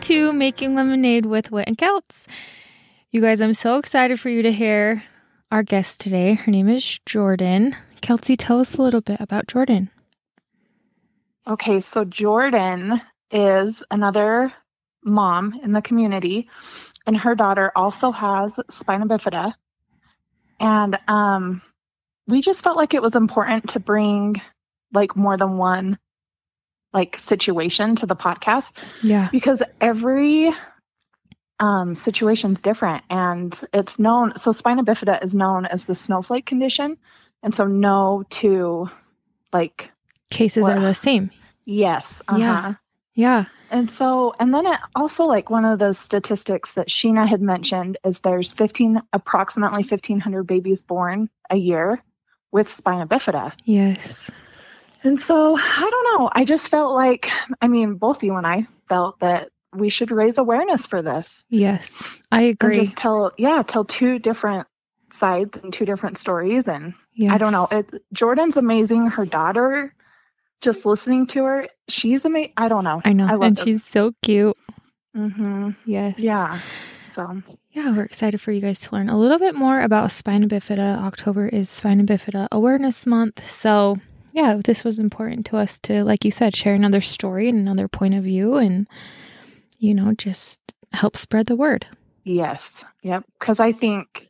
To Making Lemonade with Wit and Kelts. You guys, I'm so excited for you to hear our guest today. Her name is Jordan. Kelsey, tell us a little bit about Jordan. Okay, so Jordan is another mom in the community, and her daughter also has spina bifida. And um, we just felt like it was important to bring like more than one like situation to the podcast Yeah. because every um situation's different and it's known so spina bifida is known as the snowflake condition and so no two like Cases are the same. yes uh-huh. Yeah. Yeah. and so and then it also like one of those statistics that sheena had mentioned is there's 15 approximately 1500 babies born a year with spina bifida Yes. And so I don't know. I just felt like, I mean, both you and I felt that we should raise awareness for this. Yes. I And agree. just tell, yeah, tell two different sides and two different stories. And I don't know. It, Jordan's amazing. Her daughter, just listening to her, she's amazing. I don't know. I know. I love and them. she's so cute. hmm Yes. Yeah. So, Yeah, we're excited for you guys to learn a little bit more about spina bifida. October is Spina Bifida Awareness Month. So, yeah, this was important to us to, like you said, share another story and another point of view and, you know, just help spread the word. yes. Yep. Because I think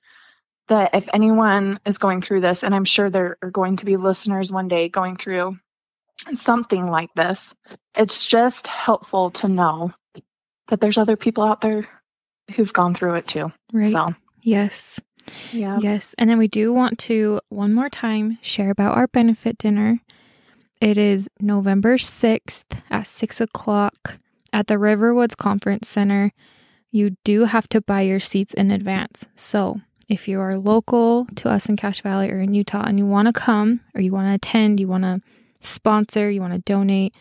that if anyone is going through this, and I'm sure there are going to be listeners one day going through something like this, it's just helpful to know that there's other people out there who've gone through it too. Right. So, Yes. Yeah. Yes. And then we do want to, one more time, share about our benefit dinner. It is November 6th at 6 o'clock at the Riverwoods Conference Center. You do have to buy your seats in advance. So if you are local to us in Cache Valley or in Utah and you want to come or you want to attend, you want to sponsor, you want to donate,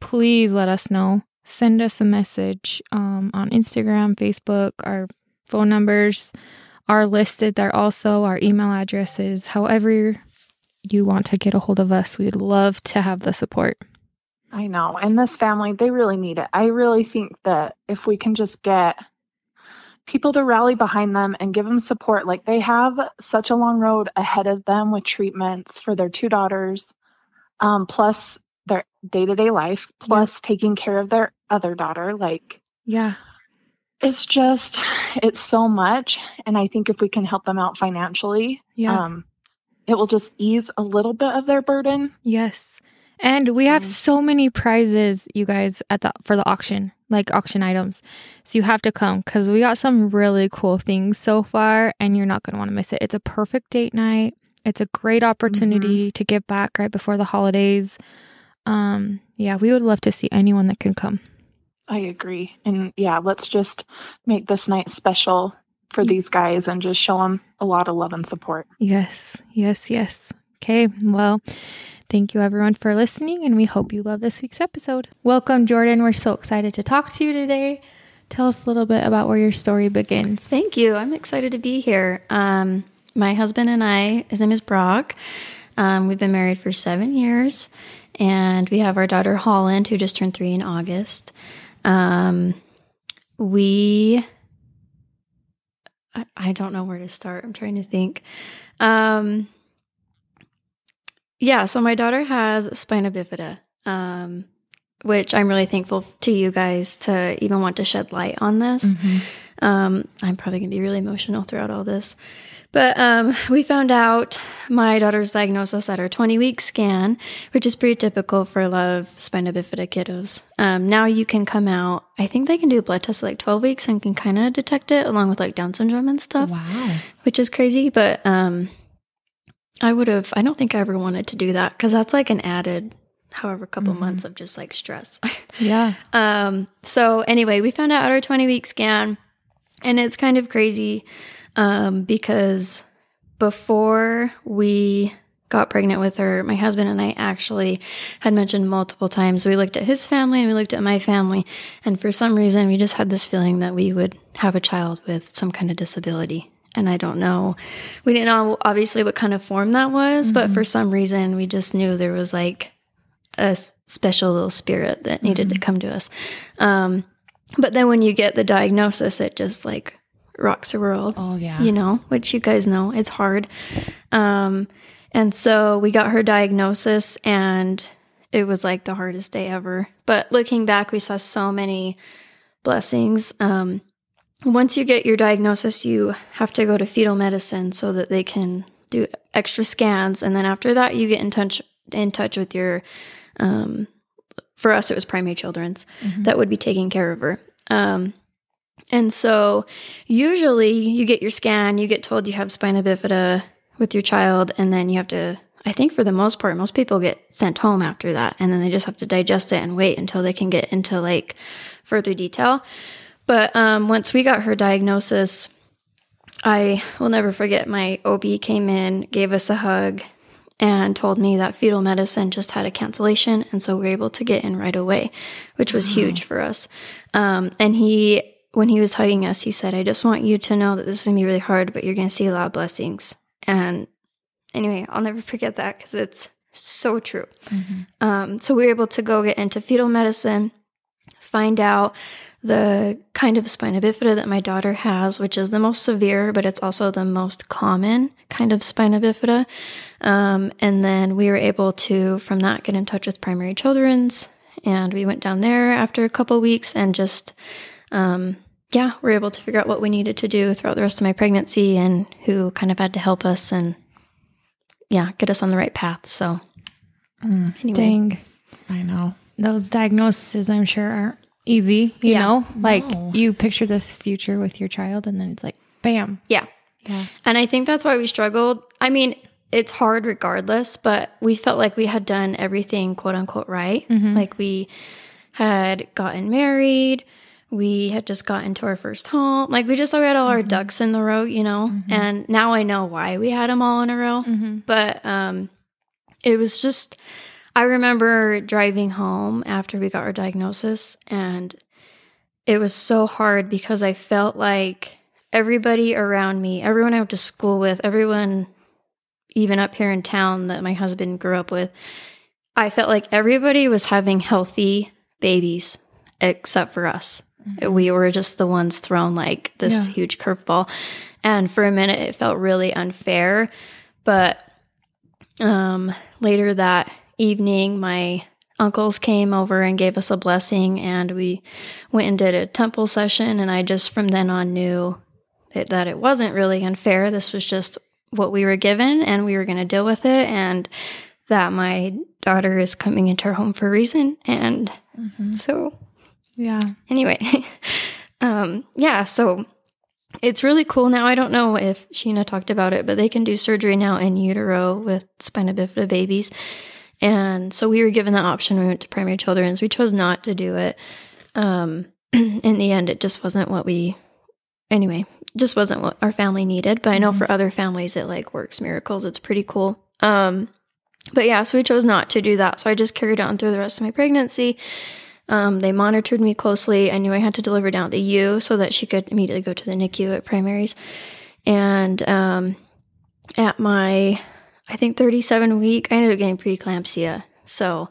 please let us know. Send us a message um, on Instagram, Facebook, our phone numbers are listed there also our email addresses however you want to get a hold of us we'd love to have the support I know. And this family, they really need it. I really think that if we can just get people to rally behind them and give them support, like they have such a long road ahead of them with treatments for their two daughters, um, plus their day to day life, plus taking care of their other daughter. Like yeah it's just, it's so much. And I think if we can help them out financially, yeah. um, it will just ease a little bit of their burden. yes. And we have So- many prizes you guys at the for the auction like auction items. So you have to come because we got some really cool things so far and you're not going to want to miss it. It's a perfect date night. It's a great opportunity to give back right before the holidays. Um yeah we would love to see anyone that can come I agree. And yeah, let's just make this night special for these guys and just show them a lot of love and support. Yes, yes, yes. Okay, well, thank you everyone for listening, and we hope you love this week's episode. Welcome, Jordan. We're so excited to talk to you today. Tell us a little bit about where your story begins. Thank you. I'm excited to be here. Um, my husband and I, his name is Brock. Um, we've been married for seven years, and we have our daughter Holland, who just turned three in August. Um, we, I, I don't know where to start. I'm trying to think. Um, yeah, so my daughter has spina bifida, um, which I'm really thankful to you guys to even want to shed light on this. Um, I'm probably going to be really emotional throughout all this. But um, we found out my daughter's diagnosis at her 20 week scan, which is pretty typical for a lot of spina bifida kiddos. Um, now you can come out, I think they can do a blood test at like 12 weeks and can kind of detect it along with like Down syndrome and stuff, Wow. which is crazy. But um, I would have, I don't think I ever wanted to do that because that's like an added, however, couple months of just like stress. Yeah. Um, so anyway, we found out at our 20 week scan, and it's kind of crazy um, because before we got pregnant with her, my husband and I actually had mentioned multiple times. We looked at his family and we looked at my family, and for some reason we just had this feeling that we would have a child with some kind of disability. And I don't know, we didn't know obviously what kind of form that was, but for some reason we just knew there was like a special little spirit that needed to come to us. Um, But then when you get the diagnosis, it just like rocks the world Oh yeah. you know, which you guys know, it's hard. Um, and so we got her diagnosis, and it was like the hardest day ever. But looking back, we saw so many blessings. Um, once you get your diagnosis, you have to go to fetal medicine so that they can do extra scans, and then after that, you get in touch in touch with your. Um, for us, it was primary children's that would be taking care of her. Um, and so usually you get your scan, you get told you have spina bifida with your child, and then you have to, I think for the most part, most people get sent home after that. And then they just have to digest it and wait until they can get into like further detail. But um, once we got her diagnosis, I will never forget my OB came in, gave us a hug, and told me that fetal medicine just had a cancellation. And so we were able to get in right away, which was huge for us. Um, and he, when he was hugging us, he said, I just want you to know that this is going to be really hard, but you're going to see a lot of blessings. And anyway, I'll never forget that because it's so true. Um, so we were able to go get into fetal medicine, find out the kind of spina bifida that my daughter has, which is the most severe, but it's also the most common kind of spina bifida. Um, and then we were able to, from that, get in touch with Primary Children's. And we went down there after a couple weeks and just, um, yeah, we're able to figure out what we needed to do throughout the rest of my pregnancy and who kind of had to help us and, yeah, get us on the right path. So, mm, anyway. Dang. I know. Those diagnoses, I'm sure, aren't easy. You Yeah. know, like No. you picture this future with your child, and then it's like, bam. Yeah. Yeah. And I think that's why we struggled. I mean, it's hard regardless, but we felt like we had done everything quote unquote right. Mm-hmm. Like we had gotten married, we had just gotten to our first home. Like we just we had all our mm-hmm. ducks in the row, you know. Mm-hmm. And now I know why we had them all in a row. Mm-hmm. But um it was just I remember driving home after we got our diagnosis and it was so hard because I felt like everybody around me, everyone I went to school with, everyone even up here in town that my husband grew up with, I felt like everybody was having healthy babies except for us. We were just the ones thrown like this Yeah. huge curveball. And for a minute, it felt really unfair. But um, later that evening, my uncles came over and gave us a blessing, and we went and did a temple session. And I just from then on knew that, that it wasn't really unfair. This was just what we were given, and we were going to deal with it. And that my daughter is coming into her home for a reason. And so Yeah. anyway, um, yeah, so it's really cool now. I don't know if Sheena talked about it, but they can do surgery now in utero with spina bifida babies. And so we were given the option. We went to primary children's. We chose not to do it. Um, in the end, it just wasn't what we, anyway, just wasn't what our family needed. But I know for other families, it like works miracles. It's pretty cool. Um, but yeah, so we chose not to do that. So I just carried on through the rest of my pregnancy. Um, they monitored me closely. I knew I had to deliver down at the U so that she could immediately go to the NICU at primaries. And um, at my, I think 37 week, I ended up getting preeclampsia. So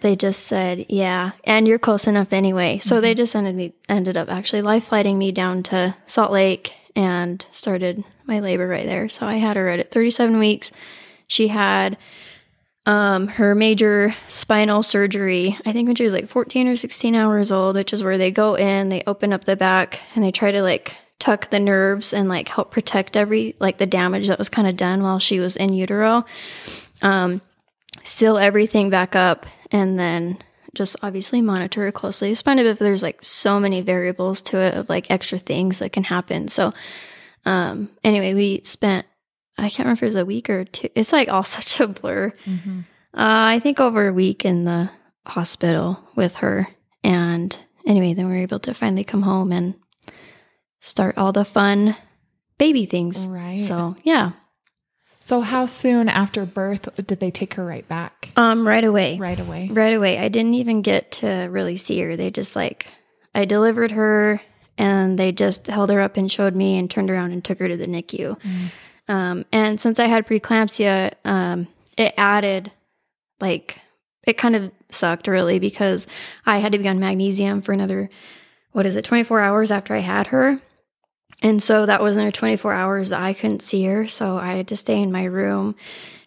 they just said, yeah, and you're close enough anyway. So they just ended me, ended up actually life flighting me down to Salt Lake and started my labor right there. So I had her right at 37 weeks. She had um, her major spinal surgery, I think when she was like 14 or 16 hours old, which is where they go in, they open up the back and they try to like tuck the nerves and like help protect every like the damage that was kind of done while she was in utero. Um, seal everything back up and then just obviously monitor it closely. Spina bifida, there's like so many variables to it of like extra things that can happen. So, um, anyway, we spent I can't remember if it was a week or two. It's like all such a blur. Mm-hmm. Uh, I think over a week in the hospital with her. And anyway, then we were able to finally come home and start all the fun baby things. Right. So, yeah. So how soon after birth did they take her right back? Um, right away. Right away. Right away. I didn't even get to really see her. They just like, I delivered her and they just held her up and showed me and turned around and took her to the NICU. Um, and since I had preeclampsia, um, it added like, it kind of sucked really because I had to be on magnesium for another what is it, 24 hours after I had her. And so that was another 24 hours that I couldn't see her. So I had to stay in my room.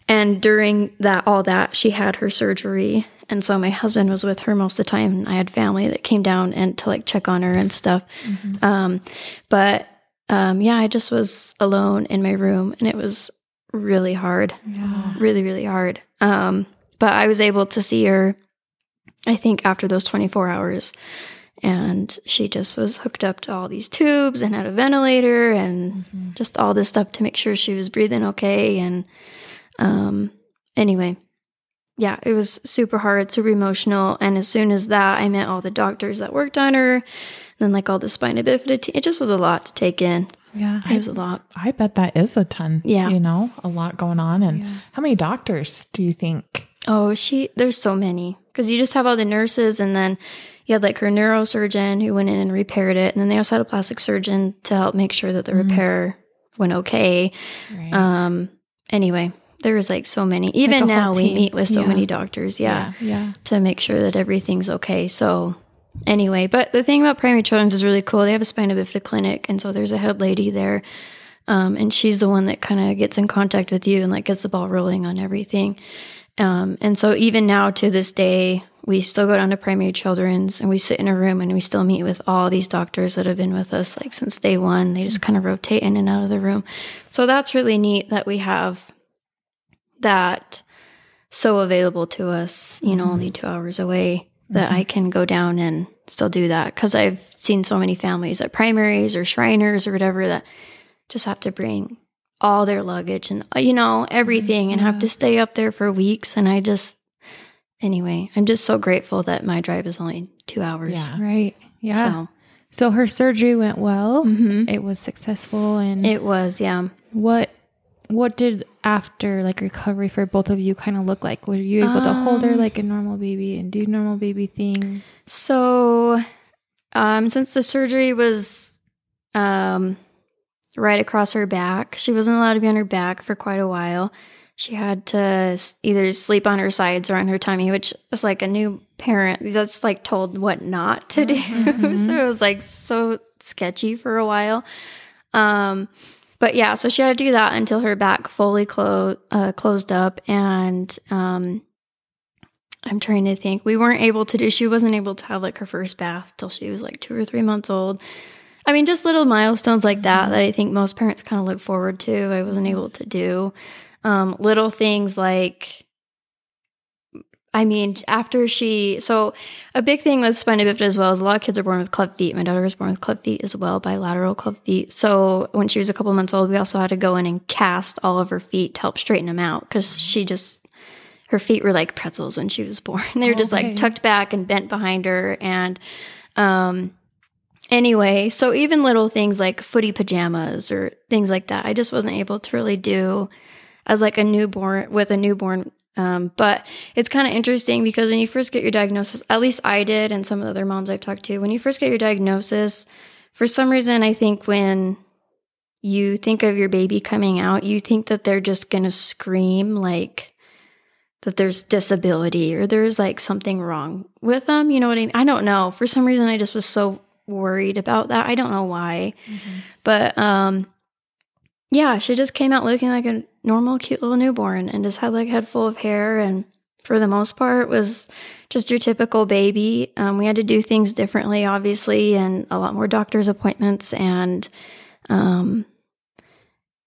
And during that, all that, she had her surgery. And so my husband was with her most of the time. I had family that came down and to like check on her and stuff. Um, but um, yeah, I just was alone in my room and it was really hard. Yeah. really really hard. Um but i was able to see her i think after those 24 hours and she just was hooked up to all these tubes and had a ventilator and just all this stuff to make sure she was breathing okay and um anyway yeah it was super hard super emotional and as soon as that i met all the doctors that worked on her then like all the spina bifida te- it just was a lot to take in Yeah. it was a lot I bet that is a ton. Yeah. You know, a lot going on. And Yeah. how many doctors do you think? Oh, she, there's so many. Because you just have all the nurses, and then you had like her neurosurgeon who went in and repaired it. And then they also had a plastic surgeon to help make sure that the Mhm. repair went okay. Right. Um, anyway, there was like so many. Even whole now, we meet with so Yeah. many doctors. Yeah, Yeah. to make sure that everything's okay. So, anyway, but the thing about Primary Children's is really cool. They have a spina bifida clinic, and so there's a head lady there, um, and she's the one that kind of gets in contact with you and like gets the ball rolling on everything. Um, and so even now to this day, we still go down to Primary Children's and we sit in a room and we still meet with all these doctors that have been with us like since day one. They just kind of rotate in and out of the room. So that's really neat that we have that so available to us, you know, only two hours away that I can go down and still do that. Cause I've seen so many families at primaries or Shriners or whatever that just have to bring all their luggage and, uh, you know, everything and have to stay up there for weeks. And I just, anyway, I'm just so grateful that my drive is only two hours. Yeah. Right. Yeah. So So, her surgery went well. mhm. It was successful. And it was, yeah. what what did after like recovery for both of you kind of look like? Were you able to hold her Um, like a normal baby and do normal baby things? So, um, since the surgery was um, right across her back, she wasn't allowed to be on her back for quite a while. She had to either sleep on her sides or on her tummy, which is like a new parent that's like told what not to do. so it was like so sketchy for a while. Um, but yeah, so she had to do that until her back fully clo- uh, closed up. And um, I'm trying to think. We weren't able to do, she wasn't able to have like her first bath till she was like two or three months old. I mean, just little milestones like that that I think most parents kind of look forward to. I wasn't able to do. Um, little things like, I mean, after she, so a big thing with spina bifida as well is a lot of kids are born with club feet. My daughter was born with club feet as well, bilateral club feet. So when she was a couple months old, we also had to go in and cast all of her feet to help straighten them out because she just, her feet were like pretzels when she was born. they were just Okay. like tucked back and bent behind her. And, um, anyway, so even little things like footy pajamas or things like that, I just wasn't able to really do as like a newborn with a newborn. Um, but it's kind of interesting because when you first get your diagnosis, at least I did, and some of the other moms I've talked to, when you first get your diagnosis, for some reason, I think when you think of your baby coming out, you think that they're just going to scream like that there's disability or there's like something wrong with them. You know what I mean? I don't know. For some reason, I just was so worried about that. I don't know why. But um yeah, she just came out looking like a normal cute little newborn and just had like a head full of hair and for the most part was just your typical baby. Um, we had to do things differently, obviously, and a lot more doctor's appointments and um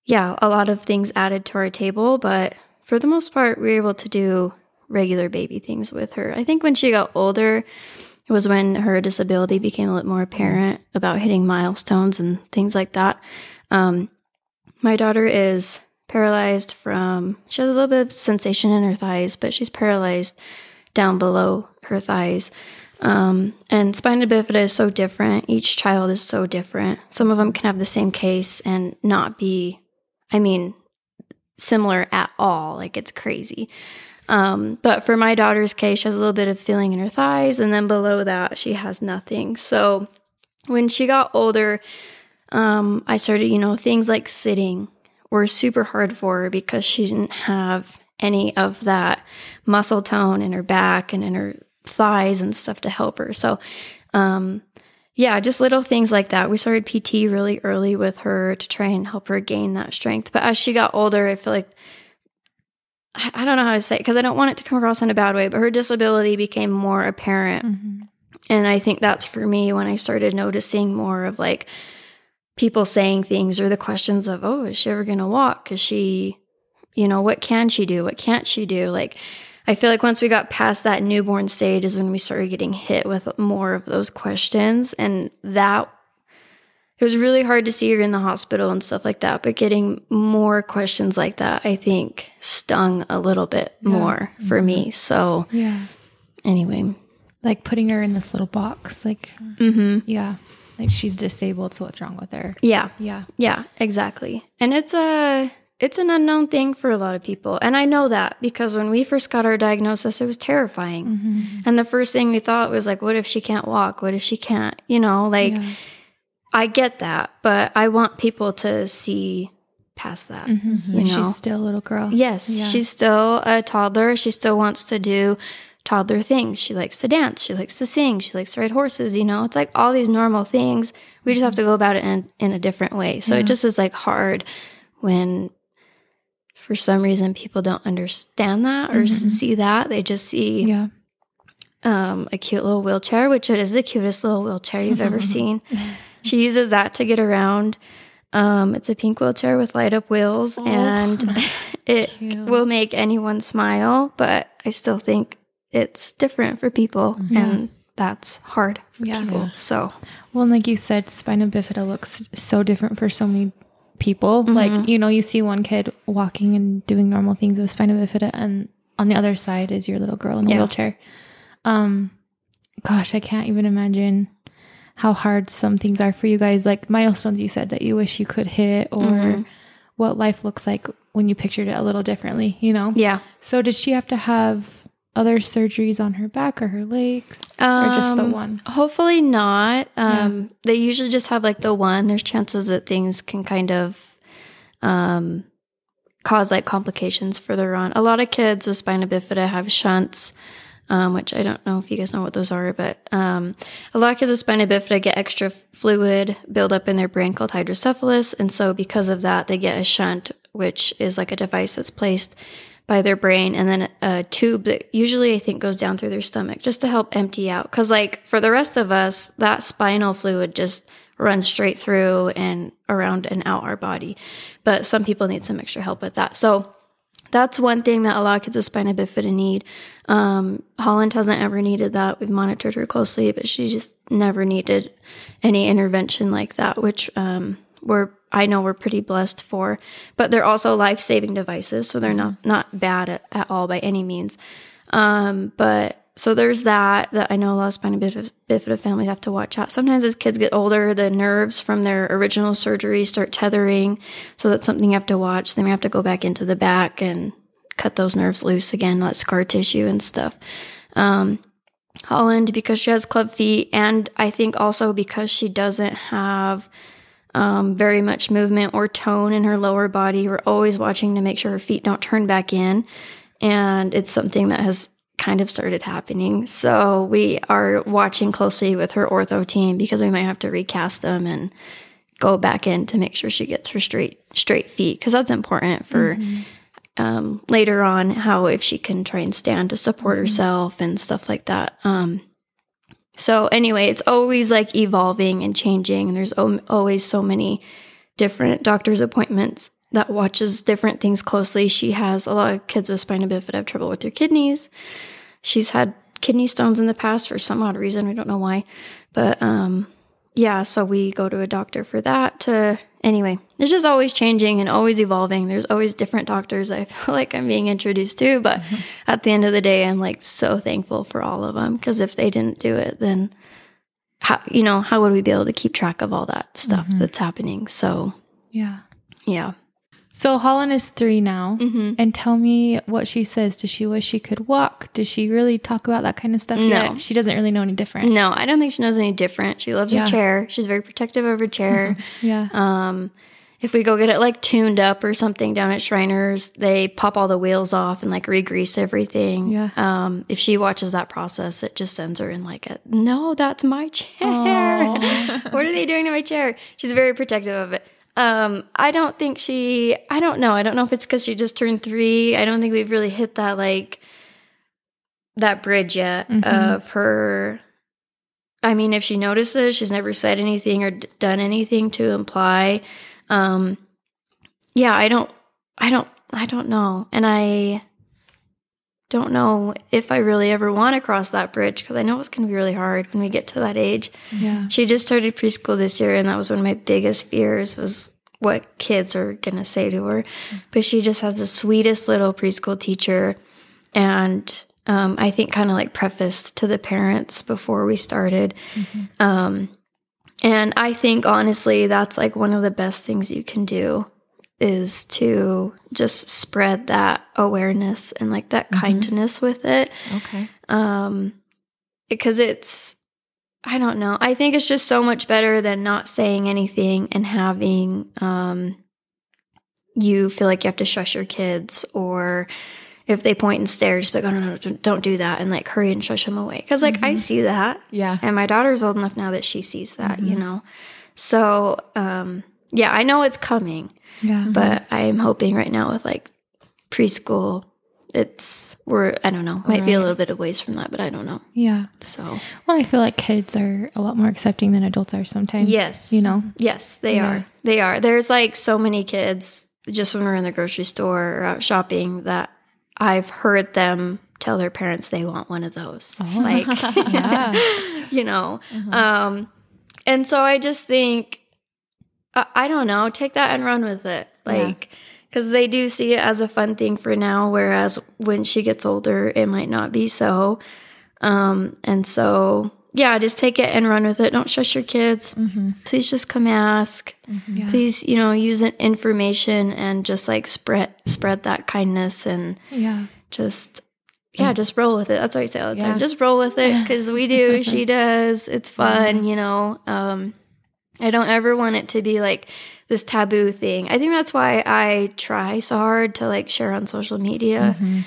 yeah, a lot of things added to our table, but for the most part, we were able to do regular baby things with her. I think when she got older, it was when her disability became a little more apparent about hitting milestones and things like that. Um, my daughter is paralyzed from, she has a little bit of sensation in her thighs, but she's paralyzed down below her thighs. Um, and spina bifida is so different. Each child is so different. Some of them can have the same case and not be, I mean, similar at all. Like it's crazy. Um, but for my daughter's case, she has a little bit of feeling in her thighs, and then below that, she has nothing. So when she got older, um, I started, you know, things like sitting were super hard for her because she didn't have any of that muscle tone in her back and in her thighs and stuff to help her. So, um, yeah, just little things like that. We started PT really early with her to try and help her gain that strength. But as she got older, I feel like I I don't know how to say it because I don't want it to come across in a bad way, but her disability became more apparent. Mm-hmm. And I think that's for me when I started noticing more of like people saying things or the questions of, oh, is she ever going to walk? Is she, you know, what can she do? What can't she do? Like, I feel like once we got past that newborn stage is when we started getting hit with more of those questions. And that it was really hard to see her in the hospital and stuff like that. But getting more questions like that, I think, stung a little bit more for me. So, Yeah. anyway. Like putting her in this little box. Like, hmm yeah. Like she's disabled. So what's wrong with her? Yeah. Yeah. Yeah, exactly. And it's a it's an unknown thing for a lot of people. And I know that because when we first got our diagnosis, it was terrifying. Mm-hmm. And the first thing we thought was like, what if she can't walk? What if she can't, you know, like yeah. I get that, but I want people to see past that. Mhm. you know. she's still a little girl. Yes, Yeah. she's still a toddler. She still wants to do toddler things. She likes to dance. She likes to sing. She likes to ride horses. You know, it's like all these normal things. We just have to go about it in, in a different way. So Yeah. it just is like hard when, for some reason, people don't understand that or s Mhm. see that. They just see Yeah. um, a cute little wheelchair, which it is the cutest little wheelchair you've ever seen. She uses that to get around. Um, it's a pink wheelchair with light up wheels, and it Cute. will make anyone smile. But I still think it's different for people, Yeah. and that's hard for Yeah. people. So Well, and like you said, spina bifida looks so different for so many people. Mhm. Like, you know, you see one kid walking and doing normal things with spina bifida, and on the other side is your little girl in a Yeah. wheelchair. Um, gosh, I can't even imagine how hard some things are for you guys. Like milestones you said that you wish you could hit, or Mhm. what life looks like when you pictured it a little differently, you know? yeah, So, did she have to have other surgeries on her back or her legs, or just the Um, one? Hopefully not. Um, They usually just have like the one. There's chances that things can kind of um, cause like complications further on. A lot of kids with spina bifida have shunts, um, which I don't know if you guys know what those are, but um, a lot of kids with spina bifida get extra fluid build up in their brain called hydrocephalus. And so because of that, they get a shunt, which is like a device that's placed by their brain and then a tube that usually I think goes down through their stomach just to help empty out. Cause like for the rest of us, that spinal fluid just runs straight through and around and out our body. But some people need some extra help with that. So that's one thing that a lot of kids with spina bifida need. Um, Holland hasn't ever needed that. We've monitored her closely, but she just never needed any intervention like that, which um, we're I know we're pretty blessed for. But they're also life saving devices, so they're not not bad at, at all by any means. Um, but so there's that that I know a lot of spina bif- bifida families have to watch out. Sometimes as kids get older, the nerves from their original surgery start tethering, so that's something you have to watch. Then we have to go back into the back and cut those nerves loose again, that scar tissue and stuff. Um, Holland because she has club feet, and I think also because she doesn't have um, very much movement or tone in her lower body. We're always watching to make sure her feet don't turn back in, and it's something that has kind of started happening. So we are watching closely with her ortho team because we might have to recast them and go back in to make sure she gets her straight straight feet because that's important for um, later on how if she can try and stand to support herself and stuff like that. Um, so anyway, it's always like evolving and changing. There's always so many different doctor's appointments that watches different things closely. She has a lot of kids with spina bifida have trouble with their kidneys. She's had kidney stones in the past for some odd reason. We don't know why, but um, yeah. So we go to a doctor for that. To anyway, it's just always changing and always evolving. There's always different doctors. I feel like I'm being introduced to, but mm-hmm. at the end of the day, I'm like so thankful for all of them because if they didn't do it, then how you know how would we be able to keep track of all that stuff mm-hmm. that's happening? So Yeah. yeah. So Holland is three now. Mm-hmm. And tell me what she says. Does she wish she could walk? Does she really talk about that kind of stuff No. yet? She doesn't really know any different. No, I don't think she knows any different. She loves Yeah. her chair. She's very protective of her chair. Yeah. um, if we go get it like tuned up or something down at Shriners, they pop all the wheels off and like re-grease everything. Yeah. Um, if she watches that process, it just sends her in like a no, that's my chair. What are they doing to my chair? She's very protective of it. Um, I don't think she. I don't know. I don't know if it's because she just turned three. I don't think we've really hit that like that bridge yet Mhm. of her. I mean, if she notices, she's never said anything or d- done anything to imply. Um, yeah, I don't. I don't. I don't know, and I don't know if I really ever want to cross that bridge because I know it's going to be really hard when we get to that age. Yeah. She just started preschool this year, and that was one of my biggest fears was what kids are gonna say to her. But she just has the sweetest little preschool teacher, and um, I think kind of like prefaced to the parents before we started. Um, and I think honestly, that's like one of the best things you can do is to just spread that awareness and like that Mhm. kindness with it Okay. um because it's i don't know i think it's just so much better than not saying anything and having um you feel like you have to shush your kids or if they point and stare just be like oh no no no, don't do that and like hurry and shush them away because like i Mhm. see that Yeah. and my daughter's old enough now that she sees that you Mhm. know so um yeah i know it's coming Yeah. but i'm hoping right now with like preschool it's we're i don't know might be a little bit of ways from that but i don't know yeah. so Well, I feel like kids are a lot more accepting than adults are sometimes. Yes. You know? yes they Yeah. are they are there's like so many kids just when we're in the grocery store or out shopping that i've heard them tell their parents they want one of those Oh. like Yeah. you know Uh-huh. um and so i just think I, I don't know. Take that and run with it. Like because they do see it as a fun thing for now whereas when she gets older it might not be so. Um and so yeah just take it and run with it. Don't shush your kids. Mm-hmm. please just come ask. Mm-hmm. Yeah. please you know use information and just like spread spread that kindness and Yeah. just yeah just roll with it. That's what i say all the Yeah. time just roll with it because we do. She does. It's fun you know? Um i don't ever want it to be like this taboo thing i think that's why i try so hard to like share on social media Mhm.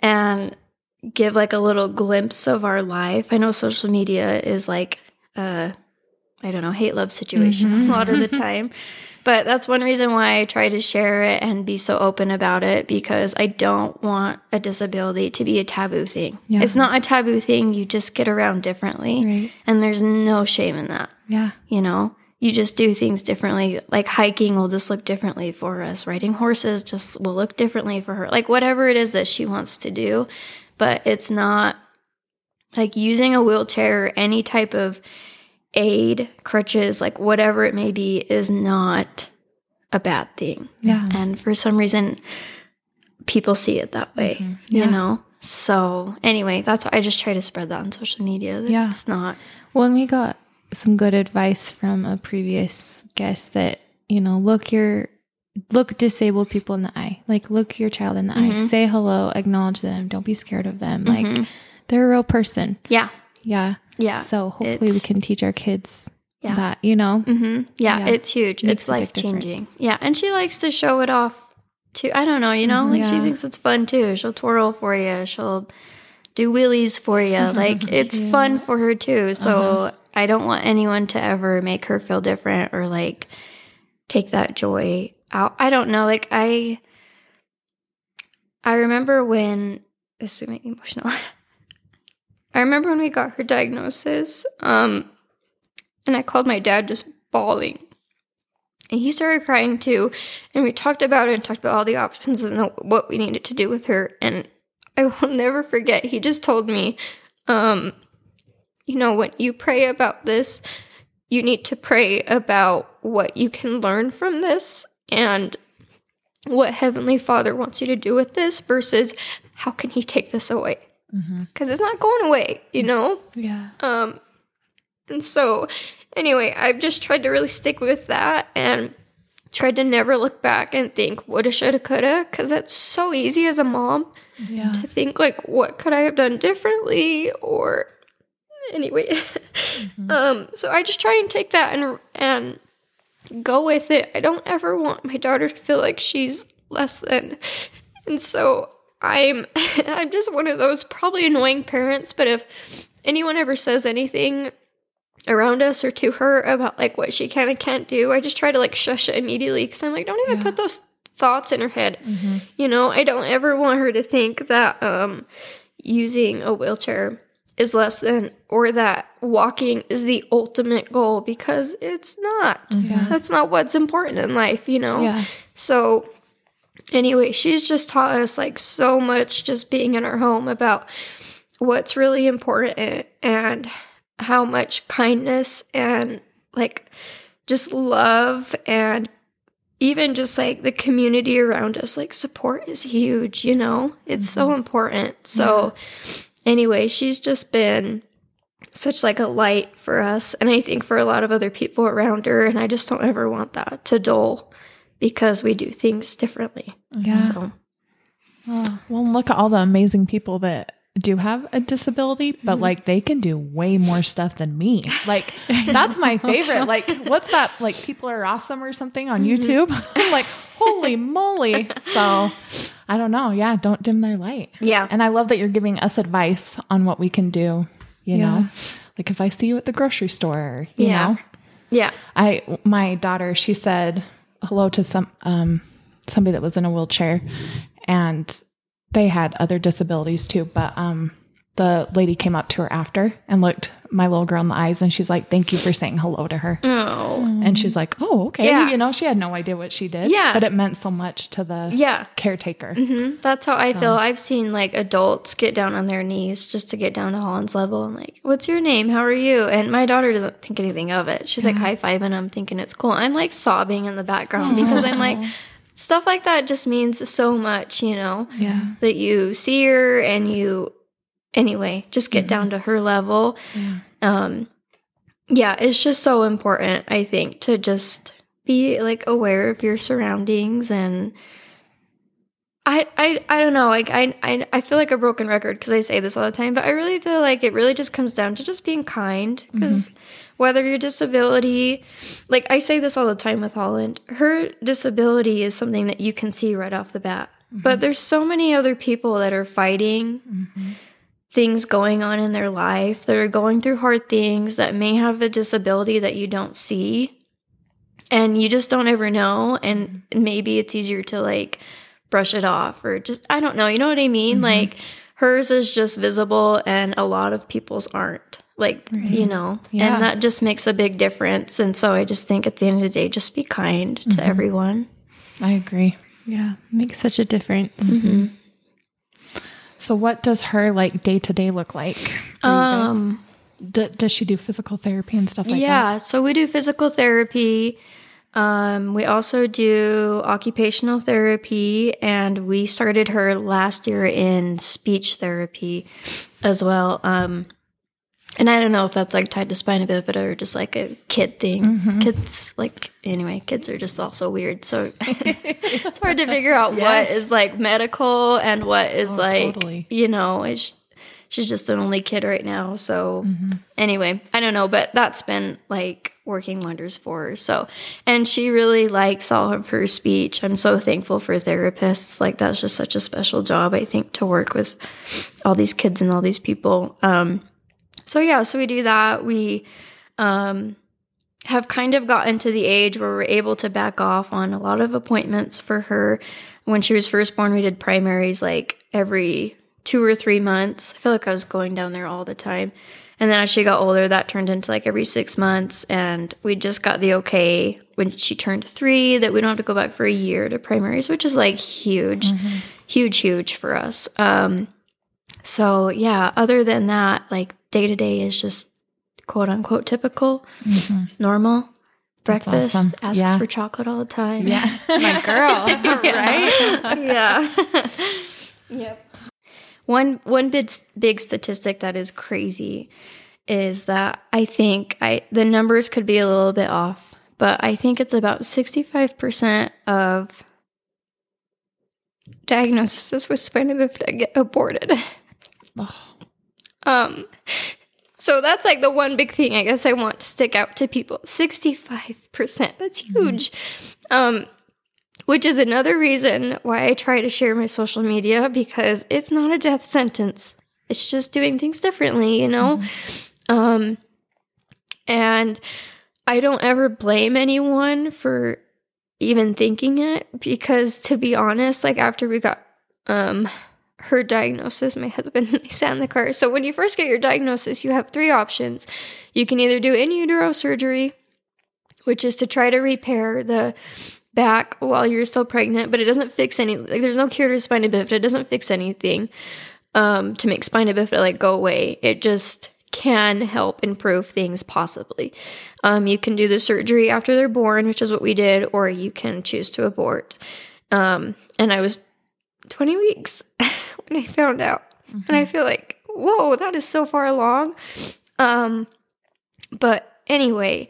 and give like a little glimpse of our life. I know social media is like uh I don't know, hate love situation Mhm. a lot of the time. But that's one reason why I try to share it and be so open about it because I don't want a disability to be a taboo thing. Yeah. It's not a taboo thing, you just get around differently. Right. And there's no shame in that, Yeah. you know? You just do things differently. Like hiking will just look differently for us. Riding horses just will look differently for her. Like whatever it is that she wants to do, but it's not like using a wheelchair or any type of aid, crutches, like whatever it may be, is not a bad thing. Yeah. And for some reason, people see it that way, Mhm. Yeah. you know? So, anyway, that's why I just try to spread that on social media. That Yeah. It's not. When we got some good advice from a previous guest that, you know, look your look disabled people in the eye. Like look your child in the eye. Mhm. Say hello, acknowledge them. Don't be scared of them. Like Mhm. they're a real person. yeah. Yeah. Yeah. So hopefully we can teach our kids Yeah. that, you know. mm-hmm. Yeah, Yeah. it's huge. It's life changing. difference. Yeah, and she likes to show it off too. I don't know, you know, like she thinks it's fun too. She'll twirl for you. She'll do wheelies for you. Like it's fun for her too. So Uh-huh. I don't want anyone to ever make her feel different or like take that joy out. I don't know. Like I, I remember when this is making me emotional. I remember when we got her diagnosis, um, and I called my dad just bawling. And he started crying too. And we talked about it and talked about all the options and what we needed to do with her. And I will never forget, he just told me, um, you know, when you pray about this, you need to pray about what you can learn from this and what Heavenly Father wants you to do with this versus how can He take this away? Mm-hmm. Because it's not going away, you know? Yeah. Um, and so, anyway, I've just tried to really stick with that and tried to never look back and think woulda, shoulda, coulda, because it's so easy as a mom Yeah. to think like, what could I have done differently? Or anyway, um, so I just try and take that and and go with it. I don't ever want my daughter to feel like she's less than. And so I'm I'm just one of those probably annoying parents, but if anyone ever says anything around us or to her about like what she can and can't do, I just try to like shush it immediately because I'm like, don't even put those thoughts in her head. You know, I don't ever want her to think that um using a wheelchair is less than or that walking is the ultimate goal because it's not. Yeah. That's not what's important in life, you know? Yeah. So anyway, she's just taught us like so much just being in our home about what's really important and how much kindness and like just love and even just like the community around us like support is huge you know it's so mm-hmm. important so anyway she's just been such like a light for us and i think for a lot of other people around her and i just don't ever want that to dull because we do things differently Yeah. so Oh, well, look at all the amazing people that do have a disability, but like they can do way more stuff than me. Like that's my favorite. Like what's that? Like people are awesome or something on YouTube. I'm like, holy moly! So I don't know. Yeah, don't dim their light. yeah And I love that you're giving us advice on what we can do. You Yeah. know, like if I see you at the grocery store, you Yeah. know, yeah I my daughter she said hello to some um somebody that was in a wheelchair and they had other disabilities too but um the lady came up to her after and looked my little girl in the eyes and she's like thank you for saying hello to her oh and she's like oh okay Yeah. you know she had no idea what she did Yeah. but it meant so much to the yeah caretaker hmm That's how I feel. I've seen like adults get down on their knees just to get down to Holland's level and like, what's your name? How are you? And my daughter doesn't think anything of it. She's like high five and I'm thinking it's cool. I'm like sobbing in the background because I'm like, stuff like that just means so much, you know, Yeah. that you see her and you, anyway, just get down to her level. Yeah. Um, yeah, it's just so important, I think, to just be like aware of your surroundings and I, I, I don't know. Like I, I, I feel like a broken record because I say this all the time, but I really feel like it really just comes down to just being kind. Because whether your disability, like I say this all the time with Holland, her disability is something that you can see right off the bat. Mm-hmm. But there's so many other people that are fighting mm-hmm. things going on in their life that are going through hard things that may have a disability that you don't see. And you just don't ever know. And mm-hmm. maybe it's easier to like brush it off or just I don't know, you know what I mean? Like hers is just visible and a lot of people's aren't. Like, you know, Yeah. and that just makes a big difference. And so I just think at the end of the day, just be kind to everyone. i agree Yeah. Makes such a difference. so what does her like day to day look like for you guys? Um, D- does she do physical therapy and stuff like that yeah, so we do physical therapy. Um, we also do occupational therapy, and we started her last year in speech therapy as well. Um, and I don't know if that's like tied to spina bifida or just like a kid thing. Kids, like, anyway, kids are just also weird. So it's hard to figure out what Yes. is like medical and what is Oh, like, totally. you know, she's just an only kid right now. So anyway, I don't know, but that's been like working wonders for her. So, and she really likes all of her speech. I'm so thankful for therapists. Like that's just such a special job, I think, to work with all these kids and all these people. Um, so yeah, so we do that. We um, have kind of gotten to the age where we're able to back off on a lot of appointments for her. When she was first born, we did primaries like every two or three months. I feel like I was going down there all the time. And then as she got older, that turned into like every six months. And we just got the okay when she turned three that we don't have to go back for a year to primaries, which is like huge, huge, huge for us. Um, so yeah, other than that, like day to day is just quote unquote typical, normal. Breakfast awesome. asks Yeah. for chocolate all the time. yeah My girl. right? yeah. yep. One one big big statistic that is crazy is that I think I the numbers could be a little bit off, but I think it's about 65% of diagnoses with spina bifida get aborted. Oh. Um So that's like the one big thing I guess I want to stick out to people. 65%. That's huge. Um which is another reason why I try to share my social media because it's not a death sentence. It's just doing things differently, you know? Um and I don't ever blame anyone for even thinking it because to be honest, like after we got um her diagnosis, my husband and I sat in the car. So when you first get your diagnosis, you have three options. You can either do in utero surgery, which is to try to repair the back while you're still pregnant, but it doesn't fix any like there's no cure to spina bifida. It doesn't fix anything um to make spina bifida like go away. It just can help improve things possibly. Um, you can do the surgery after they're born, which is what we did, or you can choose to abort. Um, and I was 20 weeks when I found out. And I feel like, whoa, that is so far along. Um, but anyway,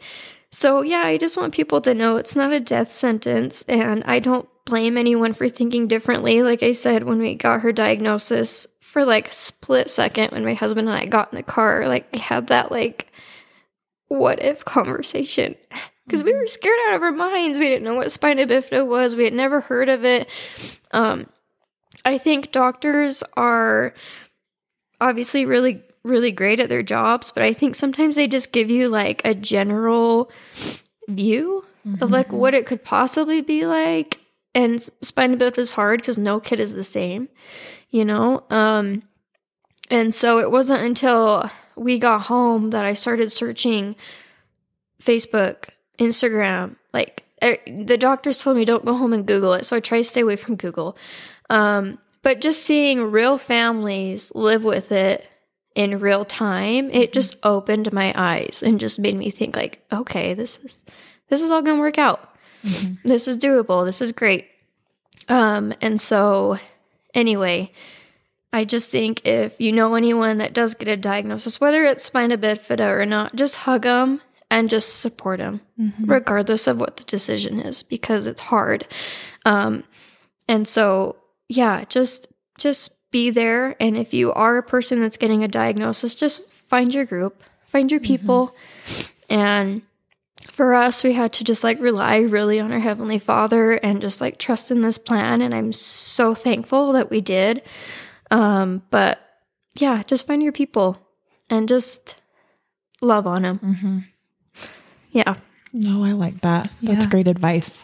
so yeah, I just want people to know it's not a death sentence, and I don't blame anyone for thinking differently. Like I said, when we got her diagnosis, for like a split second, when my husband and I got in the car, like we had that like, what if conversation. Because we were scared out of our minds. We didn't know what spina bifida was. We had never heard of it. Um, I think doctors are obviously really, really great at their jobs, but I think sometimes they just give you like a general view of like what it could possibly be like. And spina bifida is hard because no kid is the same, you know? Um, and so it wasn't until we got home that I started searching Facebook, Instagram. Like the doctors told me don't go home and Google it, so I try to stay away from Google. Um, but just seeing real families live with it in real time, it just opened my eyes and just made me think like, okay, this is this is all going to work out. This is doable. This is great. Um, and so anyway, I just think if you know anyone that does get a diagnosis, whether it's spina bifida or not, just hug them and just support them, regardless of what the decision is, because it's hard. Um, and so, yeah, just just be there. And if you are a person that's getting a diagnosis, just find your group, find your people, and for us, we had to just like rely really on our Heavenly Father and just like trust in this plan. And I'm so thankful that we did. Um, but yeah, just find your people and just love on them. Mm-hmm. Yeah. No, I like that. That's Yeah. great advice.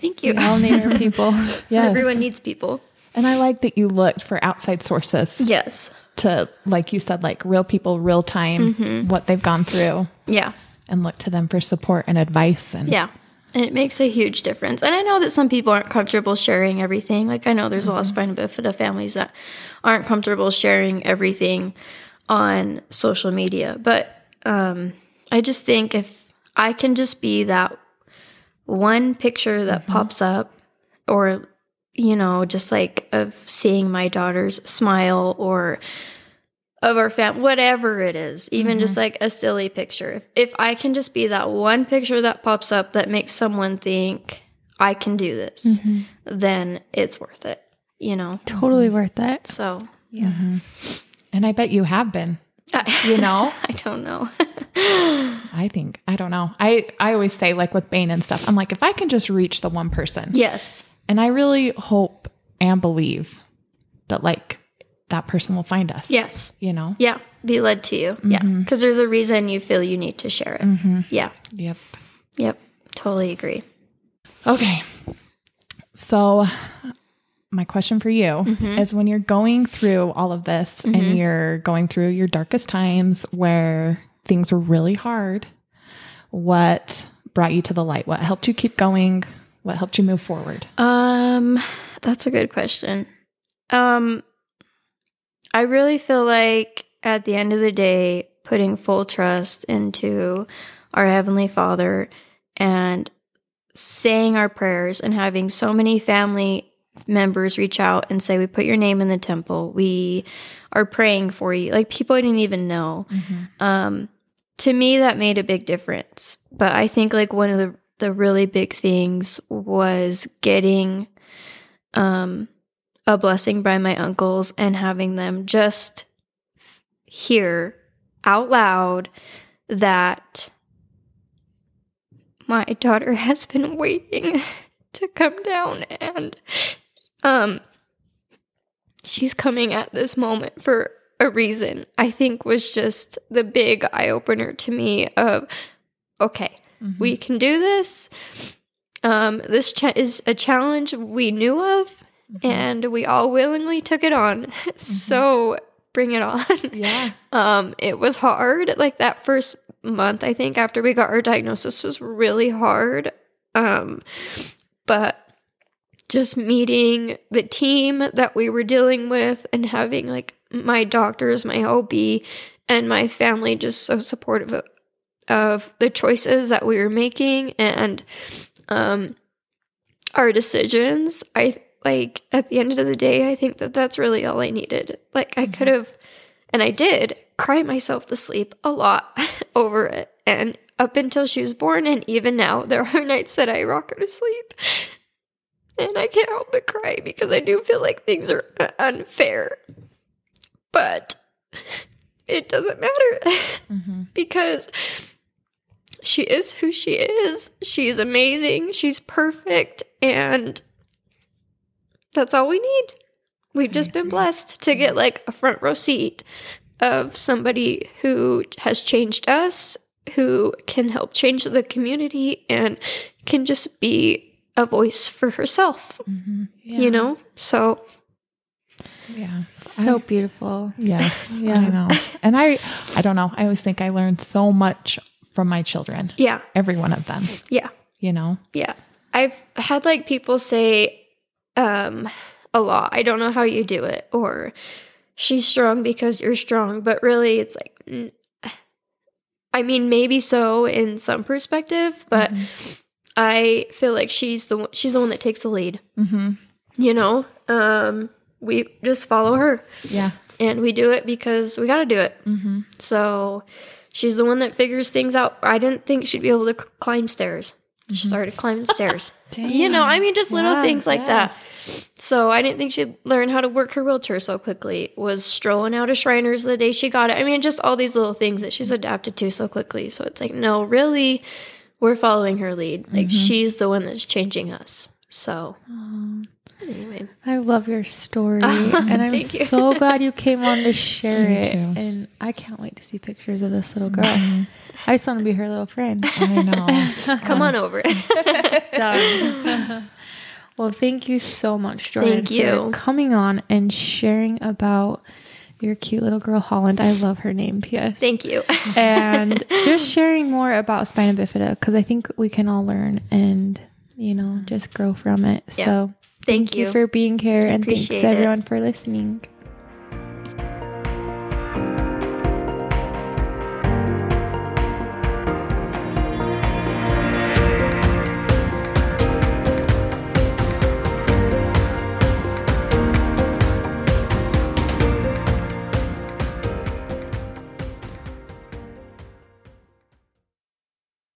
Thank you. We all need our people. Yes. Everyone needs people. And I like that you looked for outside sources Yes. to, like you said, like real people, real time, Mm-hmm. what they've gone through, Yeah. and look to them for support and advice. And Yeah. And it makes a huge difference. And I know that some people aren't comfortable sharing everything. Like I know there's a lot of spina bifida families that aren't comfortable sharing everything on social media. But um, I just think if I can just be that one picture that pops up or you know just like of seeing my daughter's smile or of our fam whatever it is even just mm-hmm. like a silly picture if, if i can just be that one picture that pops up that makes someone think i can do this mm-hmm. then it's worth it you know totally mm-hmm. worth it. so Yeah. and I bet you have been. I, You know, I don't know I think I don't know. I I always say like with Bane and stuff. I'm like, if I can just reach the one person, yes and I really hope and believe that like that person will find us. yes You know. yeah be led to you yeah mm-hmm. because there's a reason you feel you need to share it mm-hmm. yeah Yep. yep totally agree Okay. So, my question for you mm-hmm. is when you're going through all of this and you're going through your darkest times where things were really hard, what brought you to the light? What helped you keep going? What helped you move forward? Um, that's a good question. Um, I really feel like at the end of the day, putting full trust into our Heavenly Father and saying our prayers and having so many family members reach out and say, We put your name in the temple. We are praying for you. Like people didn't even know. Um, to me, that made a big difference. But I think like one of the the really big things was getting um a blessing by my uncles and having them just hear out loud that my daughter has been waiting to come down and um she's coming at this moment for a reason i think was just the big eye opener to me of okay Mhm. we can do this um this cha- is a challenge we knew of Mhm. and we all willingly took it on so bring it on yeah. um it was hard like that first month i think after we got our diagnosis was really hard um but just meeting the team that we were dealing with and having like my doctors my ob and my family just so supportive of, the choices that we were making and um our decisions i like at the end of the day i think that that's really all i needed. Like i could have and i did cry myself to sleep a lot over it. And up until she was born and even now there are nights that i rock her to sleep. And i can't help but cry because i do feel like things are unfair. But it doesn't matter. Mm-hmm. because she is who she is. She's amazing. She's perfect. And that's all we need. We've just been blessed to get like a front row seat of somebody who has changed us, who can help change the community, and can just be a voice for herself, Mm-hmm. you know? So, Yeah. So I- beautiful. Yes. Yeah. I know. And I I don't know. I always think I learned so much from my children. yeah, Every one of them. yeah. You know? Yeah. I've had like people say um a lot, I don't know how you do it or she's strong because you're strong, but really it's like I mean maybe so in some perspective, but I feel like she's the one, she's the one that takes the lead, Mm-hmm. you know? Um we just follow her Yeah. and we do it because we got to do it. Mm-hmm. So she's the one that figures things out. I didn't think she'd be able to climb stairs. She mm-hmm. started climbing stairs. You know, I mean, just little Yeah, things like that. So I didn't think she'd learn how to work her wheelchair so quickly. Was strolling out of Shriners the day she got it. I mean, just all these little things that she's adapted to so quickly. So it's like, no, really, we're following her lead. Like mm-hmm. she's the one that's changing us. So anyway, I love your story, and I'm so glad you came on to share Me it. too. And I can't wait to see pictures of this little girl. Mm-hmm. I just want to be her little friend. I know. come on over. Done. well, thank you so much, Jordan, Thank you. for coming on and sharing about your cute little girl Holland. I love her name. P.S. Thank you. and just sharing more about spina bifida because I think we can all learn and you know mm-hmm. just grow from it. Yeah. So Thank you. for being here and thanks it. everyone for listening.